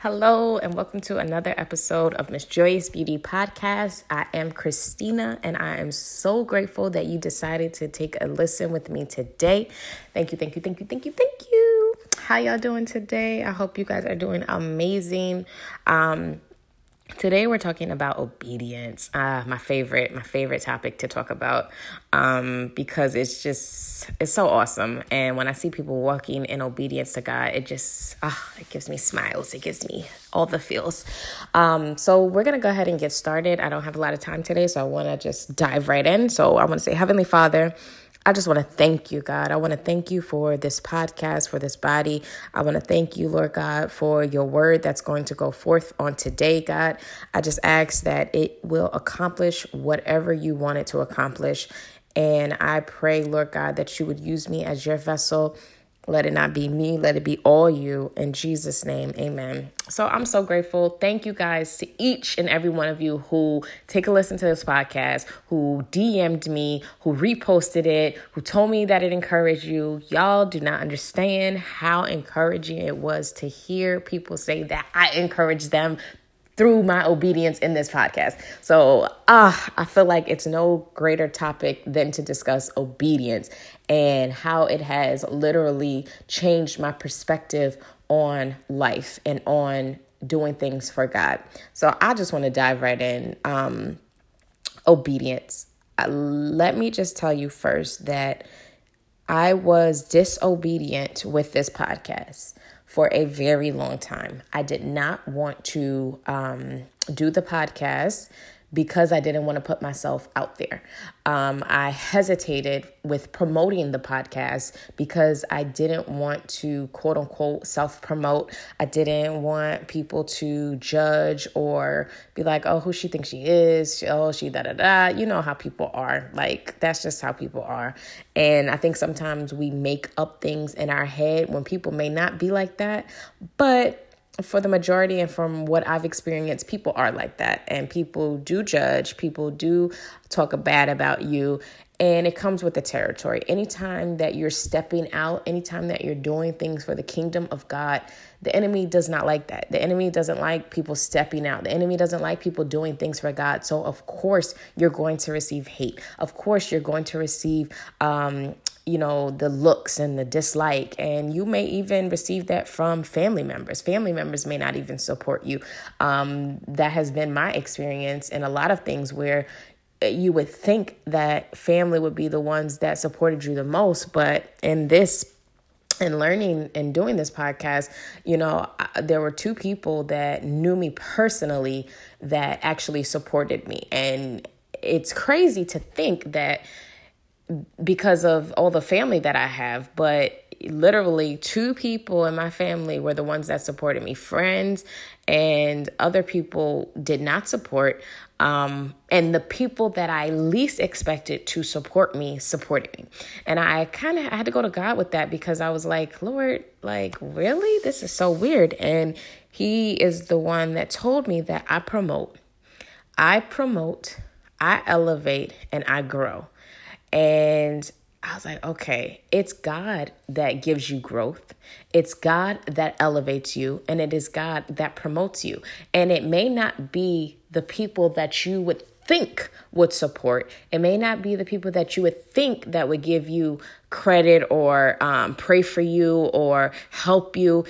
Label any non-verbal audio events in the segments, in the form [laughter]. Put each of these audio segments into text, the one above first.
Hello, and welcome to another episode of Miss Joyous Beauty Podcast. I am Christina, and I am so grateful that you decided to take a listen with me today. Thank you, thank you, thank you, thank you, thank you. How y'all doing today? I hope you guys are doing amazing. Um, Today we're talking about obedience. Uh, my favorite, my favorite topic to talk about, um, because it's just it's so awesome. And when I see people walking in obedience to God, it just ah, it gives me smiles. It gives me all the feels. Um, so we're gonna go ahead and get started. I don't have a lot of time today, so I want to just dive right in. So I want to say, Heavenly Father. I just want to thank you, God. I want to thank you for this podcast, for this body. I want to thank you, Lord God, for your word that's going to go forth on today, God. I just ask that it will accomplish whatever you want it to accomplish. And I pray, Lord God, that you would use me as your vessel let it not be me, let it be all you. In Jesus' name, amen. So I'm so grateful. Thank you guys to each and every one of you who take a listen to this podcast, who DM'd me, who reposted it, who told me that it encouraged you. Y'all do not understand how encouraging it was to hear people say that I encourage them through my obedience in this podcast. So, ah, I feel like it's no greater topic than to discuss obedience and how it has literally changed my perspective on life and on doing things for God. So, I just want to dive right in. Um, obedience. Uh, let me just tell you first that I was disobedient with this podcast for a very long time. I did not want to um, do the podcast because I didn't want to put myself out there. Um, I hesitated with promoting the podcast because I didn't want to quote unquote self promote. I didn't want people to judge or be like, oh, who she thinks she is. Oh, she da da da. You know how people are. Like, that's just how people are. And I think sometimes we make up things in our head when people may not be like that. But for the majority and from what I've experienced, people are like that. And people do judge, people do talk bad about you. And it comes with the territory. Anytime that you're stepping out, anytime that you're doing things for the kingdom of God, the enemy does not like that. The enemy doesn't like people stepping out. The enemy doesn't like people doing things for God. So, of course, you're going to receive hate. Of course, you're going to receive um, you know, the looks and the dislike. And you may even receive that from family members. Family members may not even support you. Um, that has been my experience in a lot of things where you would think that family would be the ones that supported you the most. But in this and learning and doing this podcast, you know, there were two people that knew me personally that actually supported me. And it's crazy to think that because of all the family that I have, but literally two people in my family were the ones that supported me friends and other people did not support um, and the people that i least expected to support me supported me. And i kind of had to go to god with that because i was like lord like really? This is so weird. And he is the one that told me that i promote i promote i elevate and i grow and I was like, okay, it's God that gives you growth. It's God that elevates you, and it is God that promotes you. And it may not be the people that you would think would support. It may not be the people that you would think that would give you credit or um, pray for you or help you.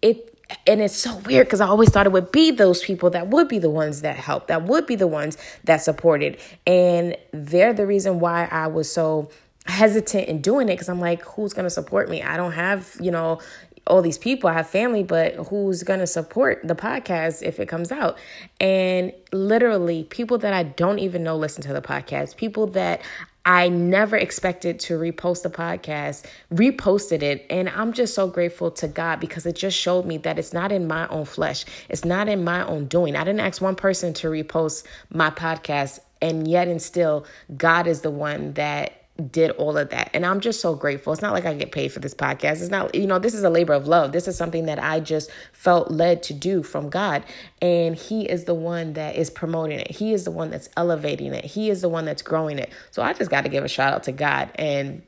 It and it's so weird because I always thought it would be those people that would be the ones that helped, that would be the ones that supported. And they're the reason why I was so hesitant in doing it because I'm like, who's going to support me? I don't have, you know, all these people. I have family, but who's going to support the podcast if it comes out? And literally, people that I don't even know listen to the podcast, people that I never expected to repost the podcast, reposted it. And I'm just so grateful to God because it just showed me that it's not in my own flesh, it's not in my own doing. I didn't ask one person to repost my podcast, and yet and still, God is the one that did all of that. And I'm just so grateful. It's not like I get paid for this podcast. It's not, you know, this is a labor of love. This is something that I just felt led to do from God. And He is the one that is promoting it, He is the one that's elevating it, He is the one that's growing it. So I just got to give a shout out to God. And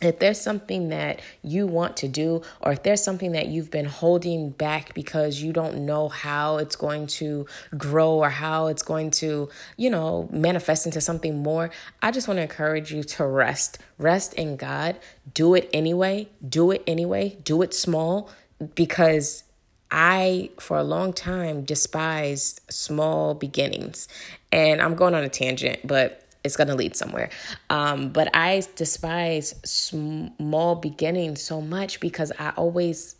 if there's something that you want to do, or if there's something that you've been holding back because you don't know how it's going to grow or how it's going to, you know, manifest into something more, I just want to encourage you to rest. Rest in God. Do it anyway. Do it anyway. Do it small because I, for a long time, despised small beginnings. And I'm going on a tangent, but it's going to lead somewhere. Um, but I despise small beginnings so much because I always,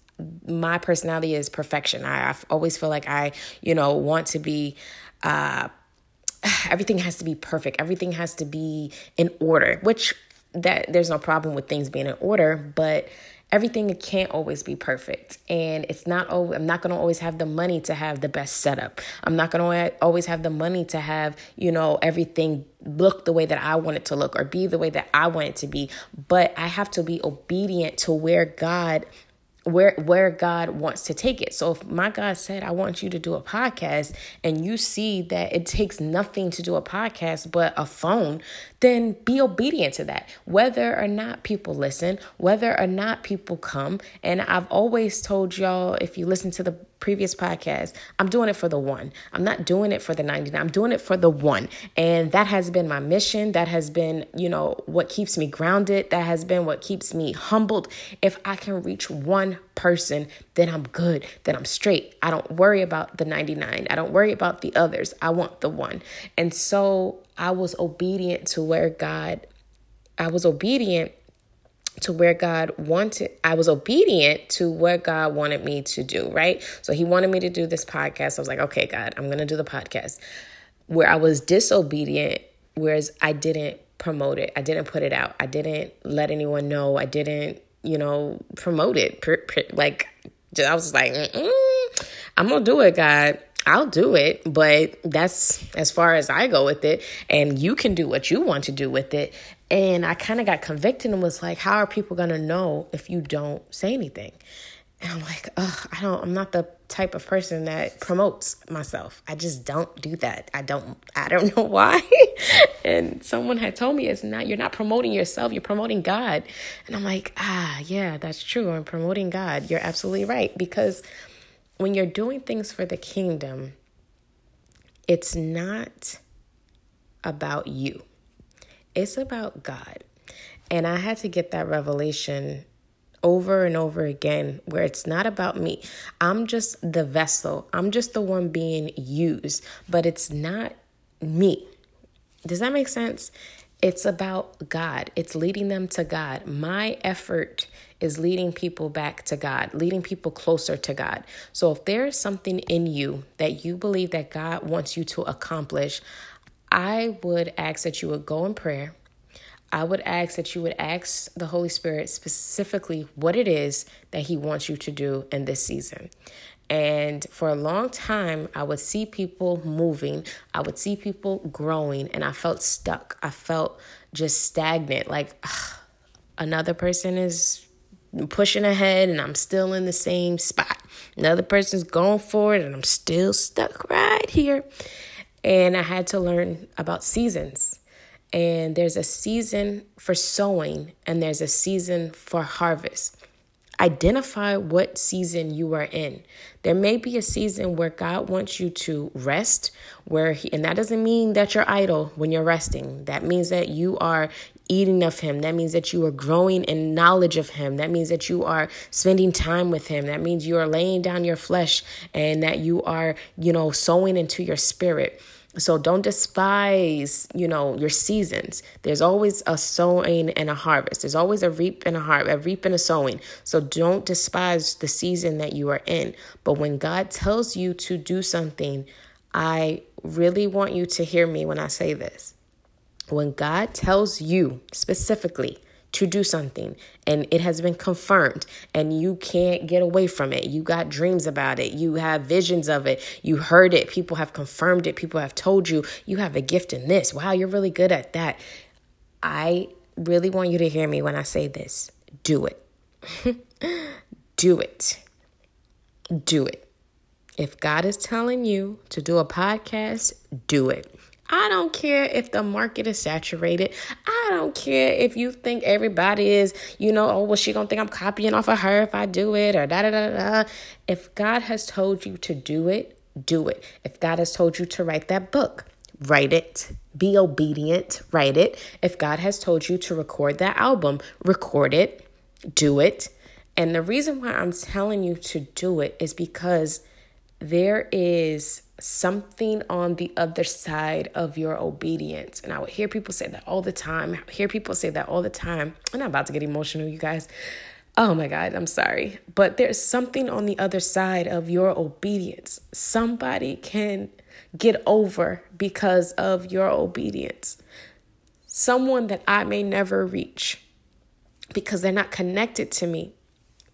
my personality is perfection. I, I always feel like I, you know, want to be, uh, [sighs] everything has to be perfect. Everything has to be in order, which that there's no problem with things being in order, but everything can't always be perfect. And it's not always, i'm not going to always have the money to have the best setup. I'm not going to always have the money to have you know everything look the way that i want it to look or be the way that i want it to be. But i have to be obedient to where god where where God wants to take it. So if my God said I want you to do a podcast and you see that it takes nothing to do a podcast but a phone, then be obedient to that. Whether or not people listen, whether or not people come, and I've always told y'all if you listen to the previous podcast, I'm doing it for the one. I'm not doing it for the 99. I'm doing it for the one. And that has been my mission. That has been, you know, what keeps me grounded. That has been what keeps me humbled. If I can reach one person, then I'm good. Then I'm straight. I don't worry about the 99. I don't worry about the others. I want the one. And so I was obedient to where God, I was obedient to where God wanted, I was obedient to what God wanted me to do, right? So He wanted me to do this podcast. I was like, okay, God, I'm going to do the podcast. Where I was disobedient, whereas I didn't promote it, I didn't put it out, I didn't let anyone know, I didn't, you know, promote it. Like, I was like, I'm going to do it, God. I'll do it, but that's as far as I go with it. And you can do what you want to do with it. And I kind of got convicted and was like, how are people going to know if you don't say anything? And I'm like, ugh, I don't, I'm not the type of person that promotes myself. I just don't do that. I don't, I don't [laughs] know why. and someone had told me it's not, you're not promoting yourself, you're promoting God. And I'm like, ah, yeah, that's true. I'm promoting God. You're absolutely right. Because when you're doing things for the kingdom, it's not about you. It's about God. And I had to get that revelation over and over again where it's not about me. I'm just the vessel, I'm just the one being used, but it's not me. Does that make sense? It's about God. It's leading them to God. My effort is leading people back to God, leading people closer to God. So if there is something in you that you believe that God wants you to accomplish, I would ask that you would go in prayer. I would ask that you would ask the Holy Spirit specifically what it is that He wants you to do in this season. And for a long time, I would see people moving, I would see people growing, and I felt stuck. I felt just stagnant. Like ugh, another person is pushing ahead, and I'm still in the same spot. Another person's going forward, and I'm still stuck right here. And I had to learn about seasons. And there's a season for sowing, and there's a season for harvest. Identify what season you are in. There may be a season where God wants you to rest, where he, and that doesn't mean that you're idle when you're resting. That means that you are eating of him. That means that you are growing in knowledge of him. That means that you are spending time with him. That means you are laying down your flesh and that you are, you know, sowing into your spirit. So don't despise, you know, your seasons. There's always a sowing and a harvest. There's always a reap and a harvest, a reap and a sowing. So don't despise the season that you are in. But when God tells you to do something, I really want you to hear me when I say this. When God tells you specifically to do something and it has been confirmed and you can't get away from it. You got dreams about it. You have visions of it. You heard it. People have confirmed it. People have told you you have a gift in this. Wow, you're really good at that. I really want you to hear me when I say this. Do it. [laughs] do it. Do it. If God is telling you to do a podcast, do it. I don't care if the market is saturated. I don't care if you think everybody is, you know, oh, well, she gonna think I'm copying off of her if I do it or da da da da. If God has told you to do it, do it. If God has told you to write that book, write it. Be obedient, write it. If God has told you to record that album, record it, do it. And the reason why I'm telling you to do it is because there is something on the other side of your obedience. And I would hear people say that all the time. Hear people say that all the time. I'm not about to get emotional, you guys. Oh my God, I'm sorry. But there's something on the other side of your obedience. Somebody can get over because of your obedience. Someone that I may never reach because they're not connected to me,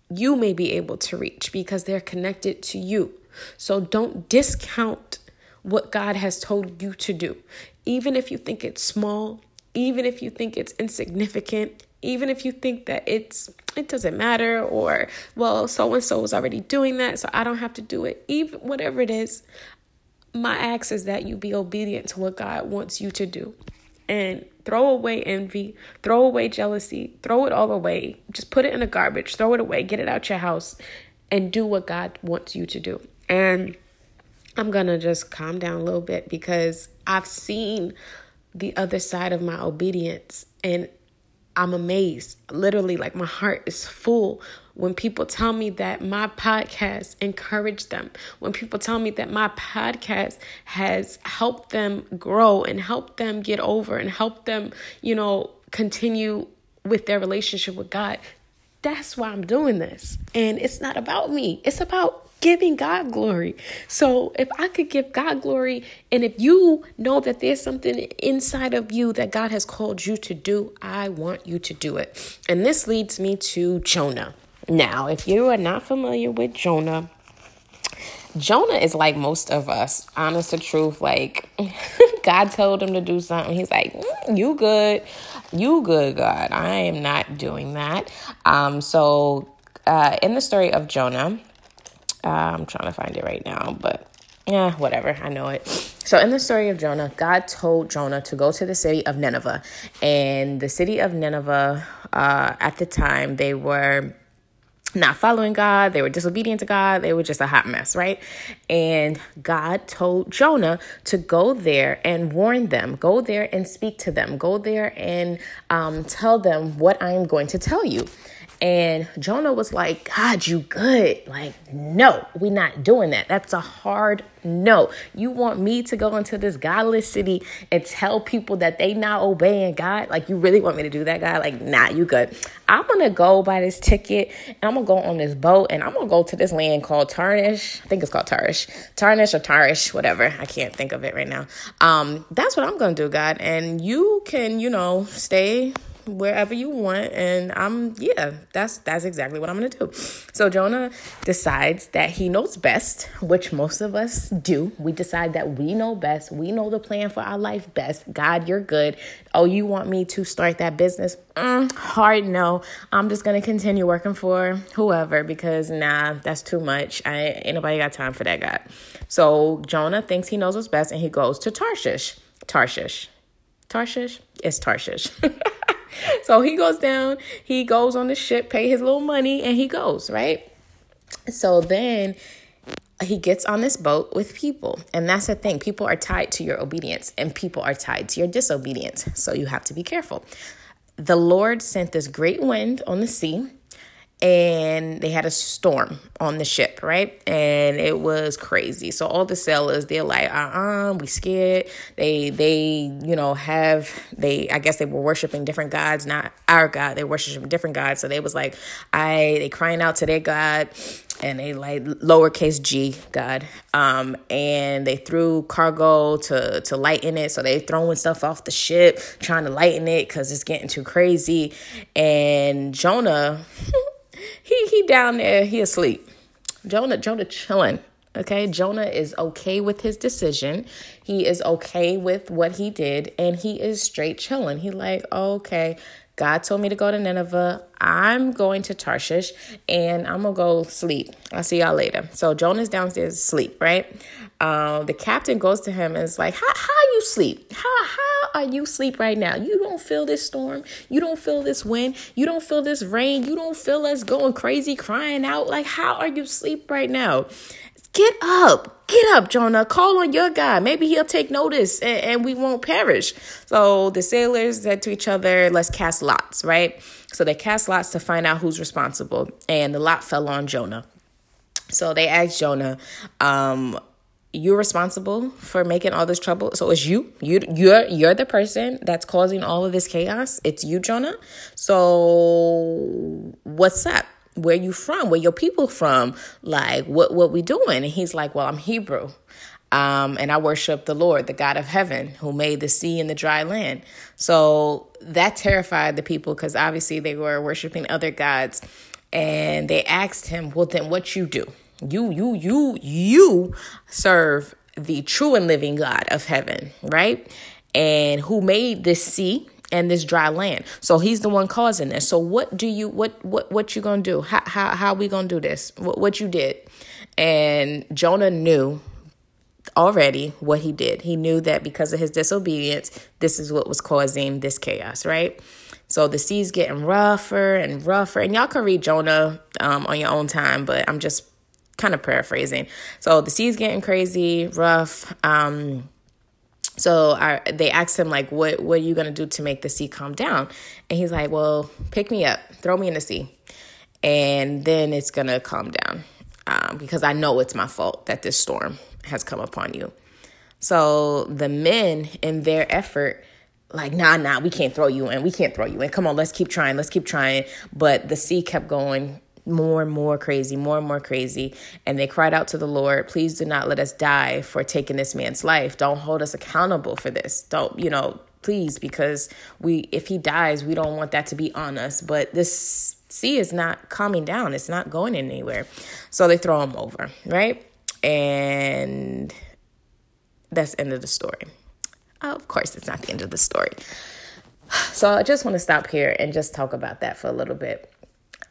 you may be able to reach because they're connected to you. So don't discount what God has told you to do. Even if you think it's small, even if you think it's insignificant, even if you think that it's it doesn't matter or well so and so is already doing that so I don't have to do it. Even whatever it is, my ask is that you be obedient to what God wants you to do. And throw away envy, throw away jealousy, throw it all away. Just put it in the garbage, throw it away, get it out your house, and do what God wants you to do. And I'm going to just calm down a little bit because I've seen the other side of my obedience and I'm amazed. Literally, like my heart is full when people tell me that my podcast encouraged them, when people tell me that my podcast has helped them grow and helped them get over and helped them, you know, continue with their relationship with God. That's why I'm doing this. And it's not about me, it's about giving God glory. So if I could give God glory, and if you know that there's something inside of you that God has called you to do, I want you to do it. And this leads me to Jonah. Now, if you are not familiar with Jonah, Jonah is like most of us, honest to truth. Like, [laughs] God told him to do something. He's like, mm, You good. You good, God. I am not doing that. Um, so, uh, in the story of Jonah, uh, I'm trying to find it right now, but yeah, whatever. I know it. So, in the story of Jonah, God told Jonah to go to the city of Nineveh. And the city of Nineveh, uh, at the time, they were not following God, they were disobedient to God, they were just a hot mess, right? And God told Jonah to go there and warn them, go there and speak to them, go there and um, tell them what I am going to tell you. And Jonah was like, God, you good. Like, no, we're not doing that. That's a hard no. You want me to go into this godless city and tell people that they not obeying God? Like, you really want me to do that, God? Like, nah, you good. I'm gonna go buy this ticket and I'm gonna go on this boat and I'm gonna go to this land called Tarnish. I think it's called Tarnish. Tarnish or Tarish, whatever. I can't think of it right now. Um, that's what I'm gonna do, God. And you can, you know, stay wherever you want and i'm yeah that's that's exactly what i'm gonna do. So jonah decides that he knows best which most of us do. We decide that we know best. We know the plan for our life best. God you're good. Oh you want me to start that business? Mm, hard no. I'm just gonna continue working for whoever because nah that's too much. I ain't nobody got time for that god. So jonah thinks he knows what's best and he goes to tarshish. Tarshish. Tarshish it's tarshish [laughs] so he goes down, he goes on the ship, pay his little money, and he goes, right? So then he gets on this boat with people. And that's the thing people are tied to your obedience, and people are tied to your disobedience. So you have to be careful. The Lord sent this great wind on the sea and they had a storm on the ship, right? And it was crazy. So all the sailors, they're like, uh-uh, we scared. They they, you know, have they I guess they were worshiping different gods, not our God. They worshiping different gods. So they was like, I they crying out to their God and they like lowercase g God. Um, and they threw cargo to to lighten it. So they throwing stuff off the ship, trying to lighten it because it's getting too crazy. And Jonah he he down there, he asleep. Jonah, Jonah chilling. Okay, Jonah is okay with his decision. He is okay with what he did, and he is straight chilling. He like, okay, God told me to go to Nineveh. I'm going to Tarshish, and I'm gonna go sleep. I'll see y'all later. So Jonah's downstairs asleep, right? Um, the captain goes to him and is like, "How how you sleep? How how are you sleep right now? You don't feel this storm. You don't feel this wind. You don't feel this rain. You don't feel us going crazy, crying out. Like how are you sleep right now? Get up, get up, Jonah. Call on your God. Maybe he'll take notice and, and we won't perish. So the sailors said to each other, Let's cast lots, right? So they cast lots to find out who's responsible. And the lot fell on Jonah. So they asked Jonah, um, you're responsible for making all this trouble. So it's you. You you're you're the person that's causing all of this chaos. It's you, Jonah. So what's up? Where you from? Where your people from? Like, what what we doing? And he's like, well, I'm Hebrew. Um, and I worship the Lord, the God of heaven, who made the sea and the dry land. So that terrified the people because obviously they were worshiping other gods. And they asked him, Well, then what you do? You, you, you, you serve the true and living God of heaven, right? And who made this sea and this dry land. So he's the one causing this. So what do you what what what you gonna do? How how how we gonna do this? What what you did? And Jonah knew already what he did. He knew that because of his disobedience, this is what was causing this chaos, right? So the sea's getting rougher and rougher. And y'all can read Jonah um, on your own time, but I'm just kind of paraphrasing. So the sea's getting crazy, rough. Um, so I, they asked him like, "What what are you gonna do to make the sea calm down?" And he's like, "Well, pick me up, throw me in the sea, and then it's gonna calm down um, because I know it's my fault that this storm has come upon you." So the men, in their effort, like, nah, nah, we can't throw you in. We can't throw you in. Come on, let's keep trying. Let's keep trying. But the sea kept going more and more crazy, more and more crazy. And they cried out to the Lord, please do not let us die for taking this man's life. Don't hold us accountable for this. Don't, you know, please, because we, if he dies, we don't want that to be on us. But this sea is not calming down, it's not going anywhere. So they throw him over, right? And that's the end of the story. Oh, of course, it's not the end of the story. [sighs] So I just want to stop here and just talk about that for a little bit.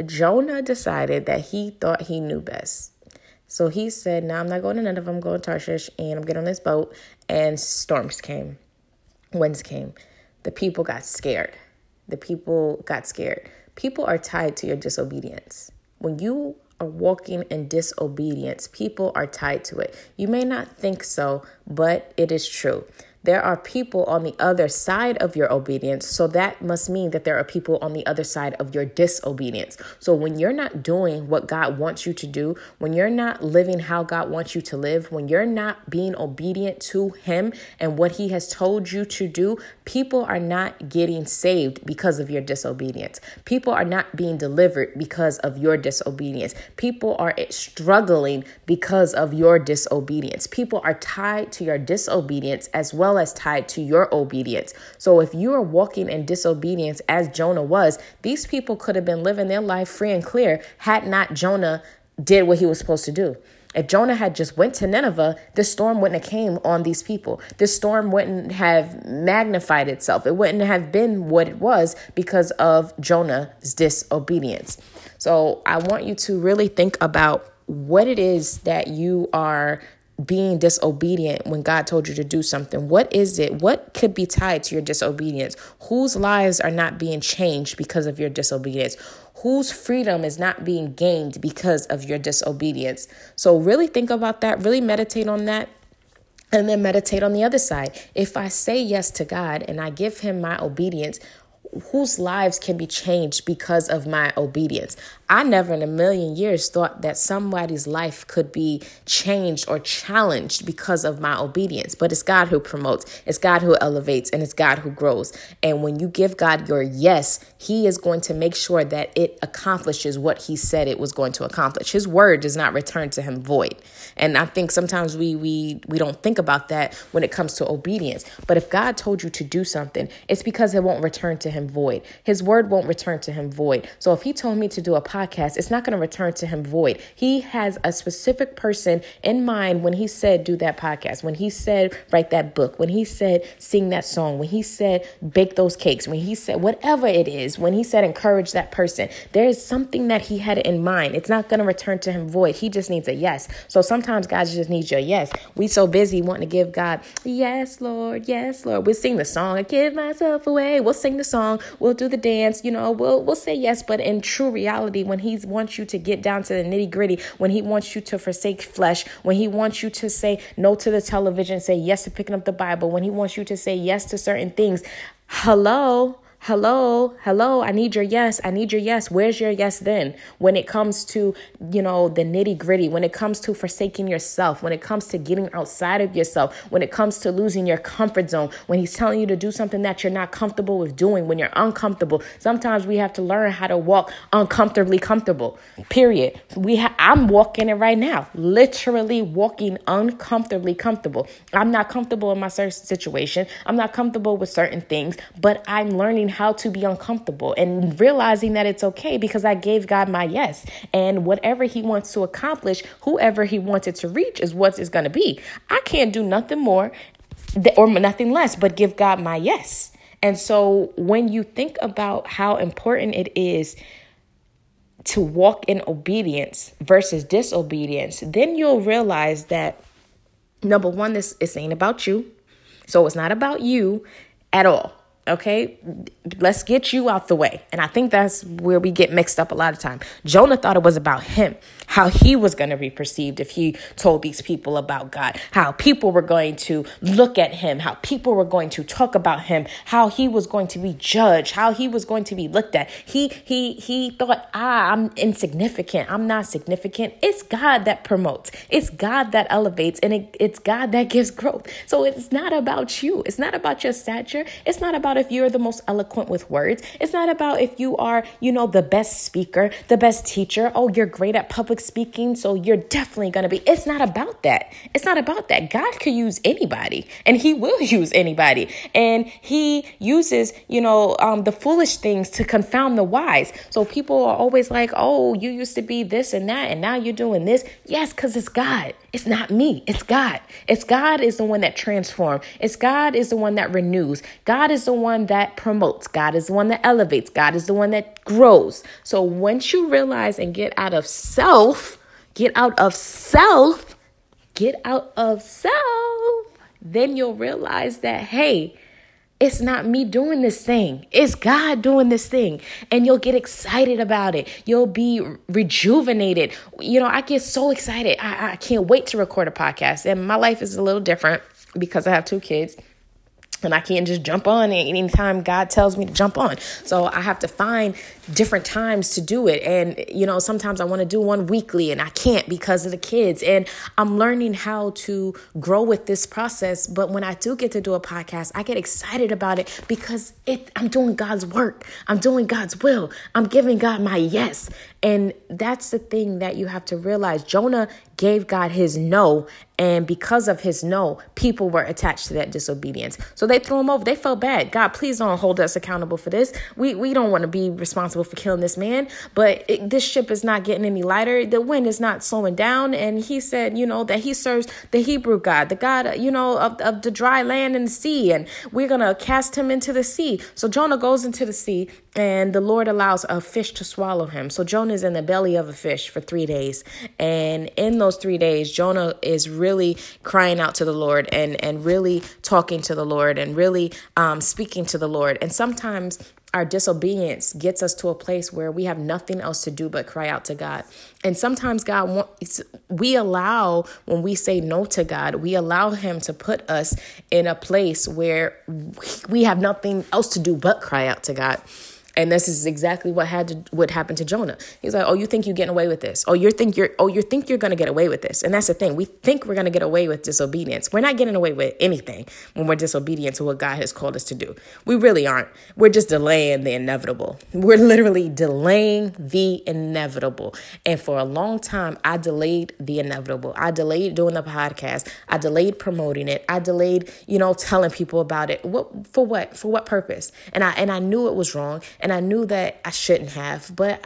Jonah decided that he thought he knew best. So he said, "Now I'm not going to Nineveh. I'm going to Tarshish, and I'm getting on this boat." And storms came, winds came. The people got scared. The people got scared. People are tied to your disobedience. When you are walking in disobedience, people are tied to it. You may not think so, but it is true there are people on the other side of your obedience. So that must mean that there are people on the other side of your disobedience. So when you're not doing what God wants you to do, when you're not living how God wants you to live, when you're not being obedient to Him and what He has told you to do, people are not getting saved because of your disobedience. People are not being delivered because of your disobedience. People are struggling because of your disobedience. People are tied to your disobedience as well well as tied to your obedience. So if you are walking in disobedience as Jonah was, these people could have been living their life free and clear had not Jonah did what he was supposed to do. If Jonah had just went to Nineveh, this storm wouldn't have came on these people. This storm wouldn't have magnified itself. It wouldn't have been what it was because of Jonah's disobedience. So I want you to really think about what it is that you are being disobedient when God told you to do something? What is it? What could be tied to your disobedience? Whose lives are not being changed because of your disobedience? Whose freedom is not being gained because of your disobedience? So, really think about that, really meditate on that. And then meditate on the other side. If I say yes to God and I give Him my obedience, whose lives can be changed because of my obedience. I never in a million years thought that somebody's life could be changed or challenged because of my obedience. But it's God who promotes, it's God who elevates, and it's God who grows. And when you give God your yes, He is going to make sure that it accomplishes what He said it was going to accomplish. His word does not return to Him void. And I think sometimes we we we don't think about that when it comes to obedience. But if God told you to do something, it's because it won't return to Him void. His word won't return to Him void. So if He told me to do a podcast, it's not going to return to him void. He has a specific person in mind when he said, do that podcast, when he said, write that book, when he said, sing that song, when he said, bake those cakes, when he said, whatever it is, when he said, encourage that person. There is something that he had in mind. It's not going to return to him void. He just needs a yes. So sometimes God just needs your yes. We so busy wanting to give God, yes, Lord, yes, Lord. We'll sing the song, I give myself away. We'll sing the song, we'll do the dance, you know, we'll we'll say yes, but in true reality, when he wants you to get down to the nitty gritty, when he wants you to forsake flesh, when he wants you to say no to the television, say yes to picking up the Bible, when he wants you to say yes to certain things, hello hello hello i need your yes i need your yes. Where's your yes then? When it comes to you know the nitty gritty when it comes to forsaking yourself when it comes to getting outside of yourself when it comes to losing your comfort zone when he's telling you to do something that you're not comfortable with doing when you're uncomfortable. Sometimes we have to learn how to walk uncomfortably comfortable period. We ha- i'm walking it right now literally walking uncomfortably comfortable. I'm not comfortable in my certain situation. I'm not comfortable with certain things but i'm learning how to be uncomfortable and realizing that it's okay because I gave God my yes. And whatever He wants to accomplish, whoever He wanted to reach is what it's going to be. I can't do nothing more or nothing less but give God my yes. And so when you think about how important it is to walk in obedience versus disobedience, then you'll realize that number one, this is ain't about you. So it's not about you at all. Okay, let's get you out the way. And I think that's where we get mixed up a lot of time. Jonah thought it was about him, how he was going to be perceived if he told these people about God, how people were going to look at him, how people were going to talk about him, how he was going to be judged, how he was going to be looked at. He he he thought, "Ah, I'm insignificant. I'm not significant." It's God that promotes. It's God that elevates and it, it's God that gives growth. So it's not about you. It's not about your stature. It's not about if you're the most eloquent with words. It's not about if you are, you know, the best speaker, the best teacher. Oh, you're great at public speaking, so you're definitely going to be. It's not about that. It's not about that. God could use anybody, and He will [laughs] use anybody. And He uses, you know, um, the foolish things to confound the wise. So people are always like, oh, you used to be this and that, and now you're doing this. Yes, because it's God. It's not me. It's God. It's God is the one that transforms. It's God is the one that renews. God is the one that promotes. God is the one that elevates. God is the one that grows. So once you realize and get out of self, get out of self, get out of self, then you'll realize that, hey, it's not me doing this thing. It's God doing this thing. And you'll get excited about it. You'll be rejuvenated. You know, I get so excited. I, I can't wait to record a podcast. And my life is a little different because I have two kids and I can't just jump on it anytime God tells me to jump on. So I have to find different times to do it. And, you know, sometimes I want to do one weekly and I can't because of the kids. And I'm learning how to grow with this process. But when I do get to do a podcast, I get excited about it because it, I'm doing God's work, I'm doing God's will, I'm giving God my yes. And that's the thing that you have to realize. Jonah gave God his no, and because of his no, people were attached to that disobedience. So they threw him over. They felt bad. God, please don't hold us accountable for this. We we don't want to be responsible for killing this man, but it, this ship is not getting any lighter. The wind is not slowing down. And he said, you know, that he serves the Hebrew God, the God, you know, of, of the dry land and the sea, and we're gonna cast him into the sea. So Jonah goes into the sea, and the Lord allows a fish to swallow him. So Jonah is in the belly of a fish for three days. And in those three days, Jonah is really crying out to the Lord and, and really talking to the Lord and really um, speaking to the Lord. And sometimes our disobedience gets us to a place where we have nothing else to do but cry out to God. And sometimes God wants, we allow, when we say no to God, we allow Him to put us in a place where we have nothing else to do but cry out to God. And this is exactly what had to what happened to Jonah. He's like, "Oh, you think you're getting away with this? Oh, you think you're oh, you think you're to get away with this?" And that's the thing. We think we're to get away with disobedience. We're not getting away with anything when we're disobedient to what God has called us to do. We really aren't. We're just delaying the inevitable. We're literally delaying the inevitable. And for a long time, I delayed the inevitable. I delayed doing the podcast. I delayed promoting it. I delayed, you know, telling people about it. What for what? For what purpose? And I and I knew it was wrong and I knew that I shouldn't have, but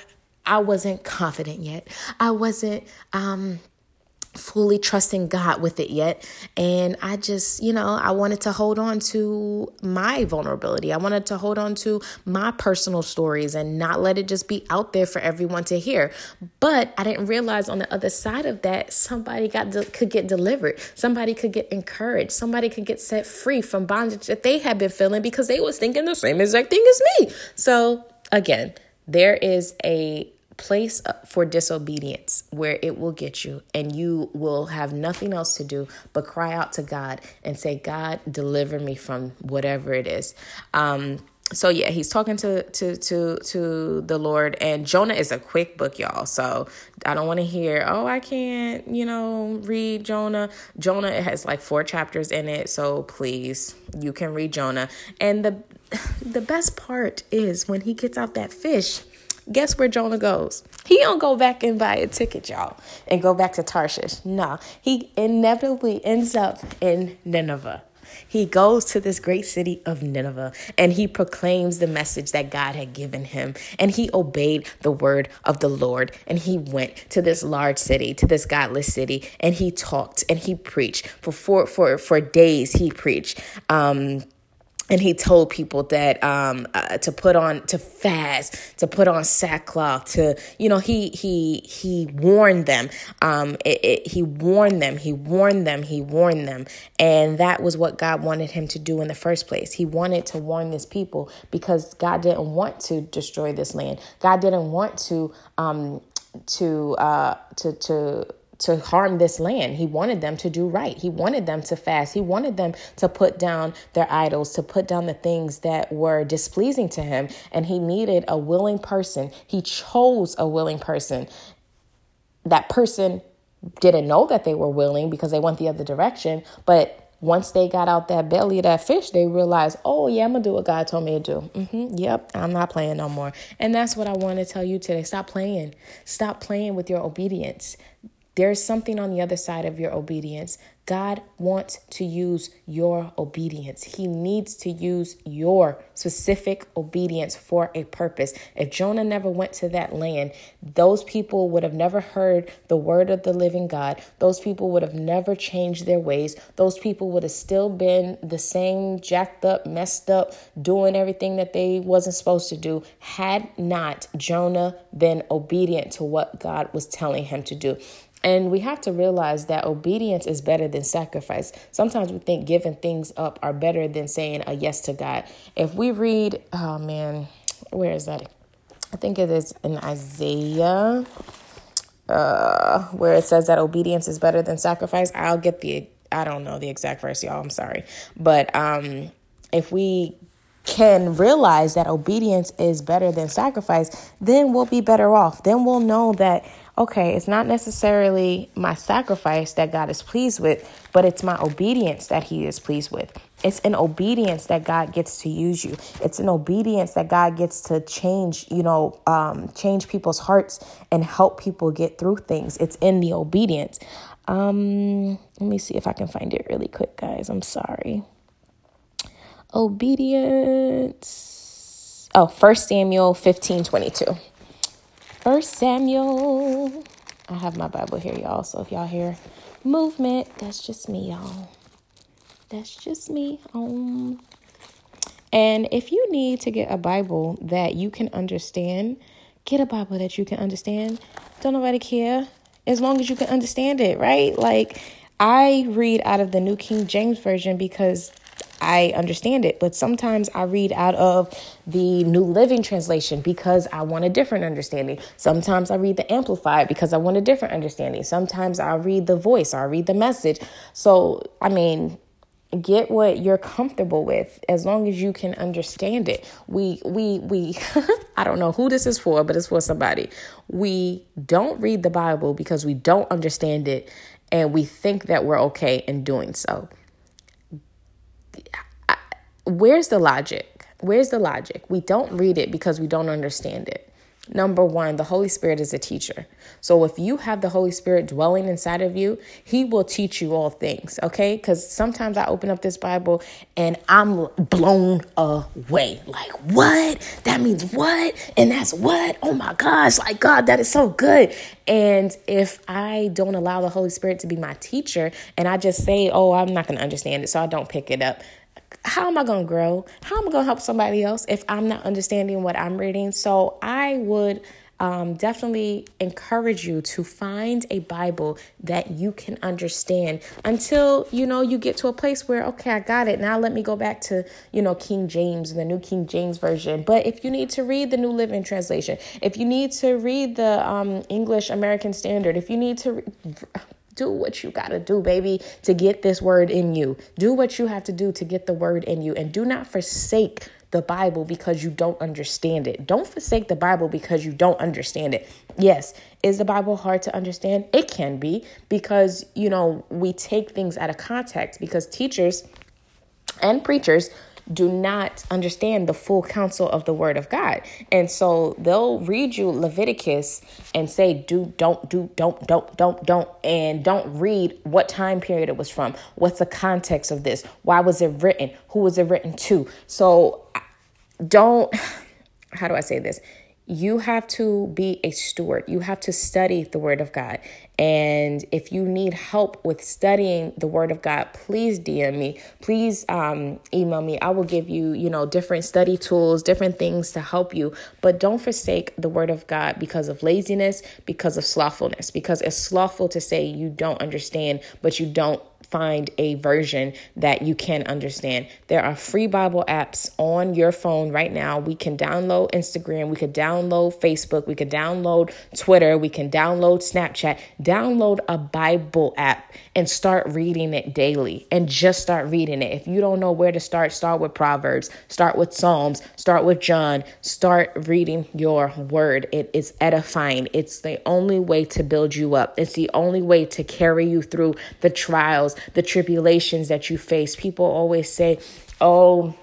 I wasn't confident yet. I wasn't um fully trusting God with it yet. And I just, you know, I wanted to hold on to my vulnerability. I wanted to hold on to my personal stories and not let it just be out there for everyone to hear. But I didn't realize on the other side of that, somebody got de- could get delivered. Somebody could get encouraged. Somebody could get set free from bondage that they had been feeling because they was thinking the same exact thing as me. So again, there is a place for disobedience where it will get you and you will have nothing else to do but cry out to God and say, God, deliver me from whatever it is. Um, so yeah, he's talking to to to to the Lord, and Jonah is a quick book, y'all. So I don't want to hear, oh, I can't, you know, read Jonah. Jonah has like four chapters in it, so please, you can read Jonah. And the [sighs] the best part is when he gets out that fish guess where Jonah goes? He don't go back and buy a ticket, y'all, and go back to Tarshish. No, he inevitably ends up in Nineveh. He goes to this great city of Nineveh and he proclaims the message that God had given him. And he obeyed the word of the Lord. And he went to this large city, to this godless city, and he talked and he preached. For four, for, for days, he preached. Um, and he told people that um, uh, to put on to fast to put on sackcloth to you know he he he warned them. Um, it, it, he warned them he warned them he warned them. And that was what god wanted him to do in the first place. He wanted to warn this people because god didn't want to destroy this land. God didn't want to um, to uh, to to to harm this land. He wanted them to do right. He wanted them to fast. He wanted them to put down their idols, to put down the things that were displeasing to him. And he needed a willing person. He chose a willing person. That person didn't know that they were willing because they went the other direction. But once they got out that belly of that fish, they realized, oh, yeah, I'm going to do what God told me to do. Mm-hmm, yep, I'm not playing no more. And that's what I want to tell you today. Stop playing. Stop playing with your obedience. There's something on the other side of your obedience. God wants to use your obedience. He needs to use your specific obedience for a purpose. If Jonah never went to that land, those people would have never heard the word of the living God. Those people would have never changed their ways. Those people would have still been the same jacked up, messed up, doing everything that they wasn't supposed to do had not Jonah been obedient to what God was telling him to do. And we have to realize that obedience is better than sacrifice. Sometimes we think giving things up are better than saying a yes to God. If we read, oh man, where is that? I think it is in Isaiah, uh, where it says that obedience is better than sacrifice. I'll get the, I don't know the exact verse, y'all. I'm sorry. But um, if we can realize that obedience is better than sacrifice, then we'll be better off. Then we'll know that okay, it's not necessarily my sacrifice that God is pleased with, but it's my obedience that He is pleased with. It's an obedience that God gets to use you. It's an obedience that God gets to change, you know, um, change people's hearts and help people get through things. It's in the obedience. Um, let me see if I can find it really quick, guys. I'm sorry. Obedience. Oh, First Samuel 15 22. First Samuel. I have my Bible here, y'all. So if y'all hear movement, that's just me, y'all. That's just me. Um, and if you need to get a Bible that you can understand, get a Bible that you can understand. Don't nobody care as long as you can understand it, right? Like I read out of the New King James Version because I understand it. But sometimes I read out of the New Living Translation because I want a different understanding. Sometimes I read the Amplified because I want a different understanding. Sometimes I read the voice or I read the message. So, I mean, get what you're comfortable with as long as you can understand it we we we [laughs] i don't know who this is for but it's for somebody we don't read the bible because we don't understand it and we think that we're okay in doing so where's the logic? Where's the logic? We don't read it because we don't understand it. Number one, the Holy Spirit is a teacher. So if you have the Holy Spirit dwelling inside of you, He will teach you all things, okay? Because sometimes I open up this Bible and I'm blown away. Like, what? That means what? And that's what? Oh my gosh, like, God, that is so good. And if I don't allow the Holy Spirit to be my teacher and I just say, oh, I'm not going to understand it, so I don't pick it up, how am I going to grow? How am I going to help somebody else if I'm not understanding what I'm reading? So I would um, definitely encourage you to find a Bible that you can understand until you know you get to a place where okay, I got it. Now let me go back to you know King James, and the New King James version. But if you need to read the New Living Translation, if you need to read the um, English American Standard, if you need to. Re- do what you got to do, baby, to get this word in you. Do what you have to do to get the word in you. And do not forsake the Bible because you don't understand it. Don't forsake the Bible because you don't understand it. Yes, is the Bible hard to understand? It can be because, you know, we take things out of context because teachers and preachers do not understand the full counsel of the word of God. And so they'll read you Leviticus and say, do, don't, do, don't, don't, don't, don't, and don't read what time period it was from. What's the context of this? Why was it written? Who was it written to? So don't, how do I say this? you have to be a steward. You have to study the Word of God. And if you need help with studying the Word of God, please DM me. Please um, email me. I will give you, you know, different study tools, different things to help you. But don't forsake the Word of God because of laziness, because of slothfulness, because it's slothful to say you don't understand, but you don't find a version that you can understand. There are free Bible apps on your phone right now. We can download Instagram, we could download Facebook, we could download Twitter, we can download Snapchat. Download a Bible app and start reading it daily and just start reading it. If you don't know where to start, start with Proverbs, start with Psalms, start with John, start reading your word. It is edifying. It's the only way to build you up. It's the only way to carry you through the trials the tribulations that you face. People always say, oh,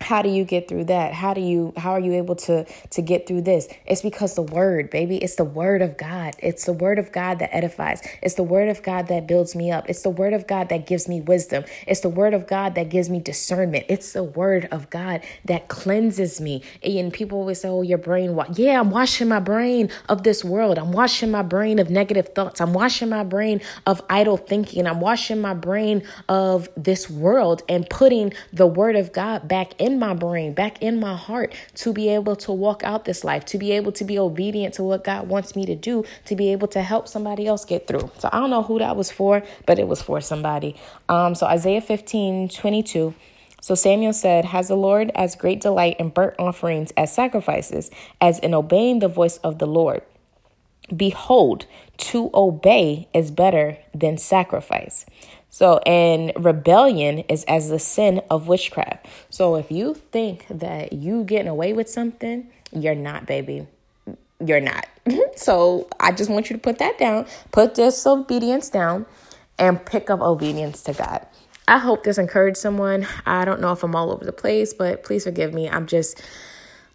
how do you get through that? How do you how are you able to to get through this? It's because the word baby. It's the word of god. It's the word of god that edifies. It's the word of god that builds me up. It's the word of god that gives me wisdom. It's the word of god that gives me discernment. It's the word of god that cleanses me. And people always say oh your brain what yeah i'm washing my brain of this world. I'm washing my brain of negative thoughts. I'm washing my brain of idle thinking. I'm washing my brain of this world and putting the word of god back in in my brain, back in my heart to be able to walk out this life, to be able to be obedient to what God wants me to do, to be able to help somebody else get through. So I don't know who that was for, but it was for somebody. Um, so Isaiah 15 22. So Samuel said, Has the Lord as great delight in burnt offerings as sacrifices, as in obeying the voice of the Lord? Behold, to obey is better than sacrifice. So, and rebellion is as the sin of witchcraft. So, if you think that you getting away with something, you're not, baby. You're not. [laughs] so, I just want you to put that down, put disobedience down, and pick up obedience to God. I hope this encouraged someone. I don't know if I'm all over the place, but please forgive me. I'm just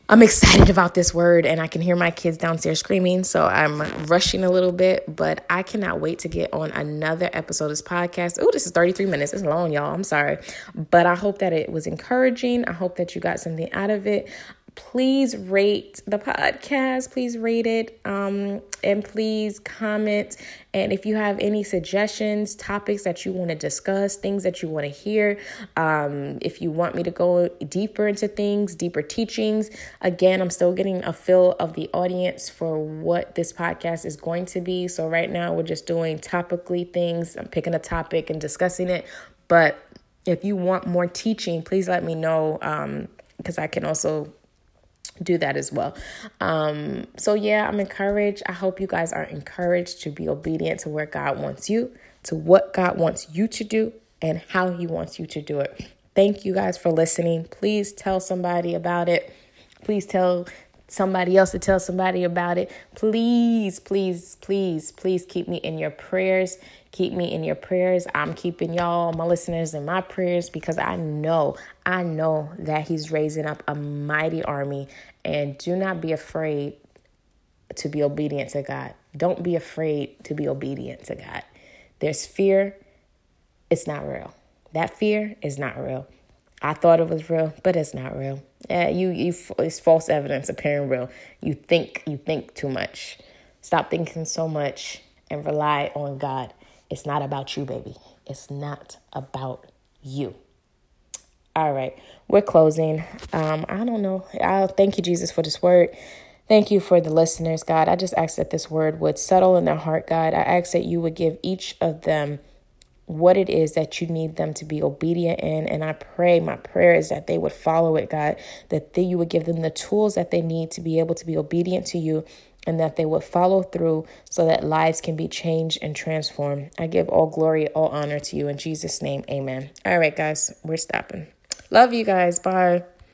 I'm excited about this word and I can hear my kids downstairs screaming. So I'm rushing a little bit, but I cannot wait to get on another episode of this podcast. Oh, this is 33 minutes. It's long, y'all. I'm sorry. But I hope that it was encouraging. I hope that you got something out of it please rate the podcast. Please rate it um, and please comment. And if you have any suggestions topics that you want to discuss things that you want to hear um, if you want me to go deeper into things deeper teachings again i'm still getting a feel of the audience for what this podcast is going to be. So right now we're just doing topically things. I'm picking a topic and discussing it. But if you want more teaching please let me know because um, i can also do that as well. Um, so yeah, I'm encouraged. I hope you guys are encouraged to be obedient to where God wants you, to what God wants you to do, and how He wants you to do it. Thank you guys for listening. Please tell somebody about it. Please tell somebody else to tell somebody about it. Please, please, please, please keep me in your prayers. Keep me in your prayers. I'm keeping y'all, my listeners, in my prayers because I know, I know that He's raising up a mighty army. And do not be afraid to be obedient to God. Don't be afraid to be obedient to God. There's fear, it's not real. That fear is not real. I thought it was real, but it's not real. Yeah, you you it's false evidence appearing real. You think you think too much. Stop thinking so much and rely on God. It's not about you, baby. It's not about you. All right, we're closing. Um, I don't know. I'll thank you, Jesus, for this word. Thank you for the listeners, God. I just ask that this word would settle in their heart, God. I ask that you would give each of them what it is that you need them to be obedient in. And I pray, my prayer is that they would follow it, God, that they, you would give them the tools that they need to be able to be obedient to you and that they would follow through so that lives can be changed and transformed. I give all glory, all honor to you in Jesus' name. Amen. All right, guys, we're stopping. Love you guys. Bye.